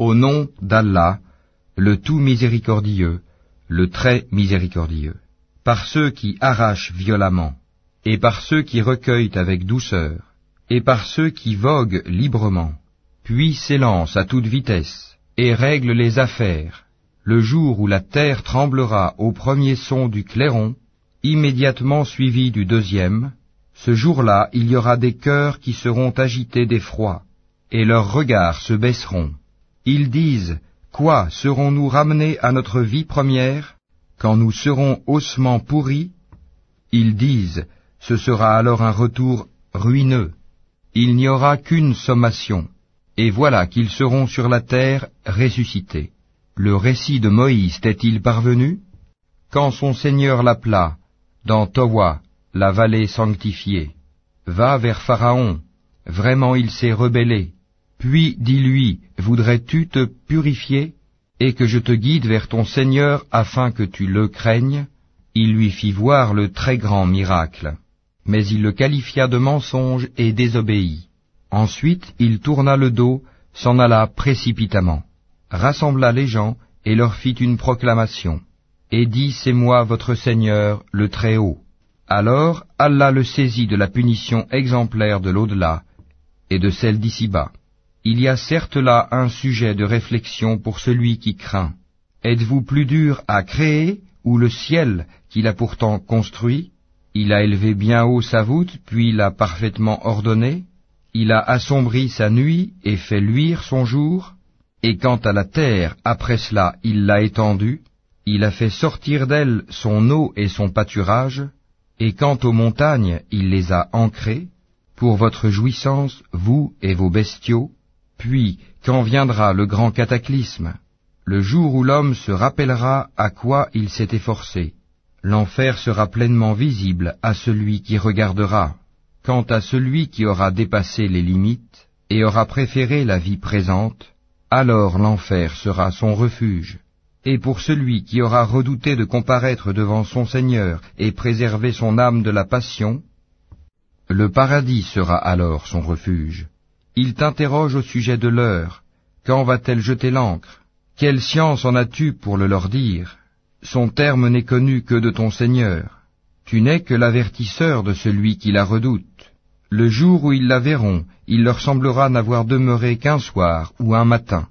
Au nom d'Allah, le tout miséricordieux, le très miséricordieux. Par ceux qui arrachent violemment, et par ceux qui recueillent avec douceur, et par ceux qui voguent librement, puis s'élancent à toute vitesse, et règlent les affaires, le jour où la terre tremblera au premier son du clairon, immédiatement suivi du deuxième, ce jour-là il y aura des cœurs qui seront agités d'effroi, et leurs regards se baisseront. Ils disent, Quoi serons-nous ramenés à notre vie première, quand nous serons ossements pourris? Ils disent, Ce sera alors un retour ruineux. Il n'y aura qu'une sommation, et voilà qu'ils seront sur la terre ressuscités. Le récit de Moïse t'est-il parvenu? Quand son Seigneur l'appela, dans Towa, la vallée sanctifiée, Va vers Pharaon, vraiment il s'est rebellé. Puis dis-lui, voudrais-tu te purifier, et que je te guide vers ton Seigneur afin que tu le craignes? Il lui fit voir le très grand miracle. Mais il le qualifia de mensonge et désobéit. Ensuite il tourna le dos, s'en alla précipitamment rassembla les gens et leur fit une proclamation, et dit, C'est moi votre Seigneur, le Très-Haut. Alors Allah le saisit de la punition exemplaire de l'au-delà et de celle d'ici-bas. Il y a certes là un sujet de réflexion pour celui qui craint. Êtes-vous plus dur à créer ou le ciel qu'il a pourtant construit? Il a élevé bien haut sa voûte, puis l'a parfaitement ordonné Il a assombri sa nuit et fait luire son jour. Et quant à la terre, après cela, il l'a étendue, il a fait sortir d'elle son eau et son pâturage, et quant aux montagnes, il les a ancrées, pour votre jouissance, vous et vos bestiaux, puis, quand viendra le grand cataclysme, le jour où l'homme se rappellera à quoi il s'est efforcé, l'enfer sera pleinement visible à celui qui regardera. Quant à celui qui aura dépassé les limites et aura préféré la vie présente, alors l'enfer sera son refuge. Et pour celui qui aura redouté de comparaître devant son Seigneur et préserver son âme de la passion, le paradis sera alors son refuge. Il t'interroge au sujet de l'heure. Quand va-t-elle jeter l'encre Quelle science en as-tu pour le leur dire? Son terme n'est connu que de ton Seigneur. Tu n'es que l'avertisseur de celui qui la redoute. Le jour où ils la verront, il leur semblera n'avoir demeuré qu'un soir ou un matin.